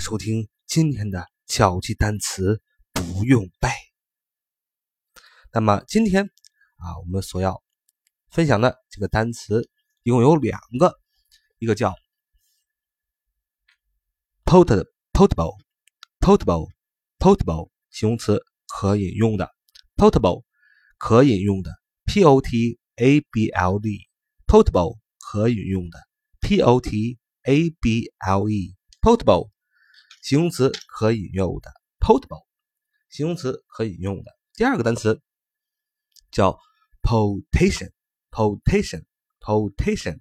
收听今天的巧记单词，不用背。那么今天啊，我们所要分享的这个单词一共有两个，一个叫 portable，portable，portable，形容词，可引用的，portable，可引用的，p o t a b l e，portable，可引用的，p o t a b l e，portable。形容词可以用的，portable，形容词可以用的。第二个单词叫 potation，potation，potation，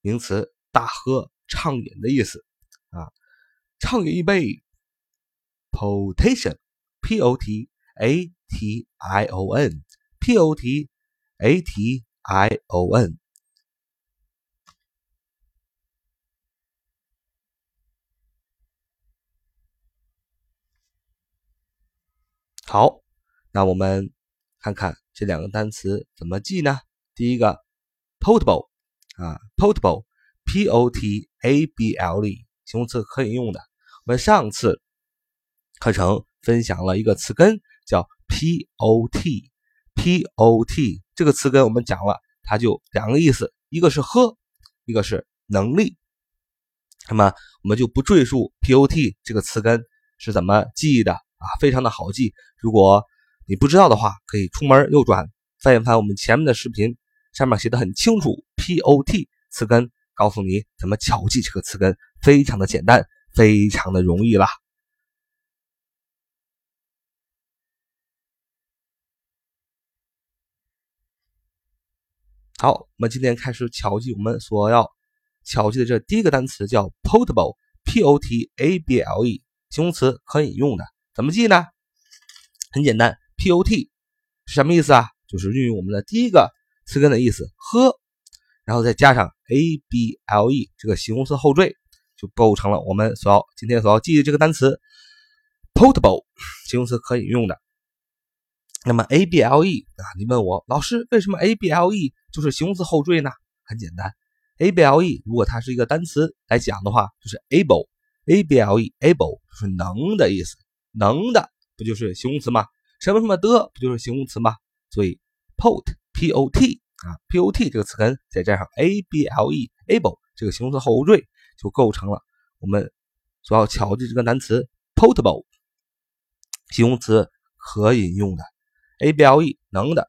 名词，大喝、畅饮的意思啊，畅饮一杯。potation，p o t a t i o n，p o t a t i o n。好，那我们看看这两个单词怎么记呢？第一个，portable，啊，portable，p o t a b l e，形容词，可以用的。我们上次课程分享了一个词根叫 p o t，p o t 这个词根我们讲了，它就两个意思，一个是喝，一个是能力。那么我们就不赘述 p o t 这个词根是怎么记忆的。啊，非常的好记。如果你不知道的话，可以出门右转翻一翻我们前面的视频，上面写的很清楚。P O T 词根，告诉你怎么巧记这个词根，非常的简单，非常的容易啦。好，我们今天开始巧记我们所要巧记的这第一个单词叫 portable，P O T A B L E，形容词，可以用的。怎么记呢？很简单，pot 是什么意思啊？就是运用我们的第一个词根的意思，喝，然后再加上 able 这个形容词后缀，就构成了我们所要今天所要记的这个单词 portable 形容词可以用的。那么 able 啊，你问我老师为什么 able 就是形容词后缀呢？很简单，able 如果它是一个单词来讲的话，就是 able，able able 就是能的意思。能的不就是形容词吗？什么什么的不就是形容词吗？所以 pot p o t 啊 p o t 这个词根再加上 a b l e able 这个形容词后缀，就构成了我们所要巧记这个单词 potable 形容词可引用的 a b l e 能的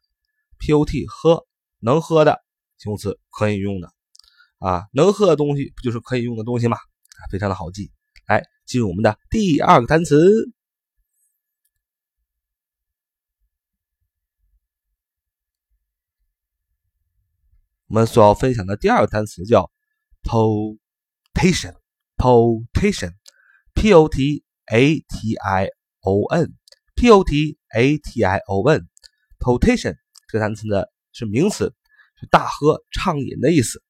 p o t 喝能喝的形容词可引用的啊能喝的东西不就是可以用的东西吗？啊非常的好记，来进入我们的第二个单词。我们所要分享的第二个单词叫 potation，potation，p o t a t i o n，p o t a t i o n，potation 这个单词呢是名词，是大喝畅饮的意思。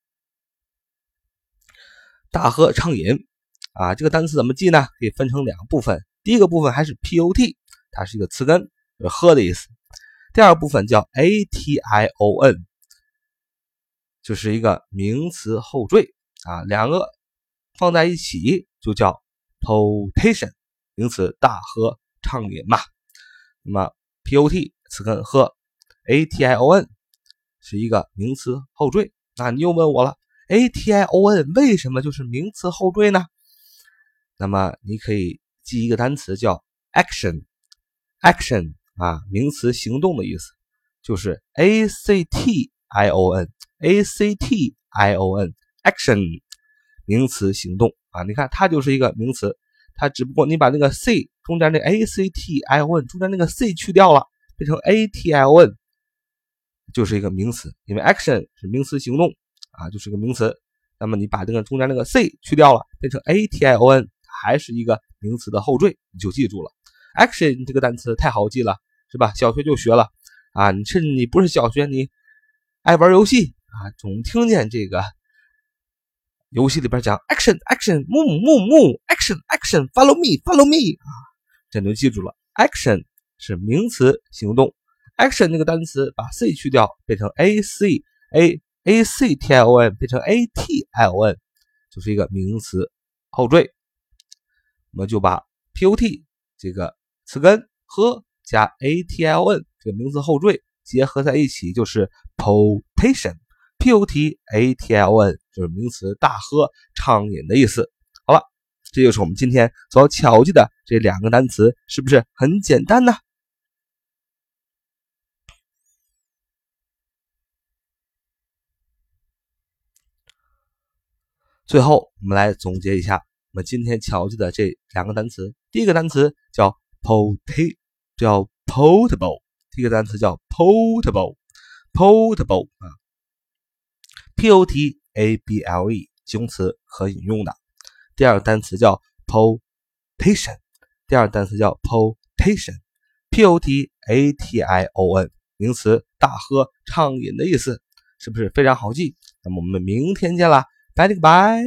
大喝畅饮啊，这个单词怎么记呢？可以分成两个部分，第一个部分还是 p o t，它是一个词根，是喝的意思。第二部分叫 a t i o n。就是一个名词后缀啊，两个放在一起就叫 potation，名词大喝畅饮嘛。那么 pot 词根喝，ation 是一个名词后缀。那你又问我了，ation 为什么就是名词后缀呢？那么你可以记一个单词叫 action，action 啊，名词行动的意思，就是 a-c-t i o n a c t i o n action 名词行动啊，你看它就是一个名词，它只不过你把那个 c 中间那 a c t i o n 中间那个 c 去掉了，变成 a t i o n 就是一个名词，因为 action 是名词行动啊，就是个名词。那么你把这个中间那个 c 去掉了，变成 a t i o n 还是一个名词的后缀，你就记住了。action 这个单词太好记了，是吧？小学就学了啊，你甚至你不是小学，你爱玩游戏。啊，总听见这个游戏里边讲 action action move move move action action follow me follow me 啊，这你就记住了。action 是名词行动，action 那个单词把 c 去掉，变成 a c a a c t i o n 变成 a t i o n，就是一个名词后缀。我们就把 pot 这个词根和加 atln 这个名词后缀结合在一起，就是 potation。potatln 就是名词大喝畅饮的意思。好了，这就是我们今天所要巧记的这两个单词，是不是很简单呢？最后，我们来总结一下我们今天巧记的这两个单词。第一个单词叫 pot，叫 potable。第一个单词叫 potable，potable 啊，p-o-t-a-b-l-e，形容词，可引用的。第二个单词叫 potation，第二个单词叫 potation，p-o-t-a-t-i-o-n，名词，大喝畅饮的意思，是不是非常好记？那么我们明天见啦！拜了个拜。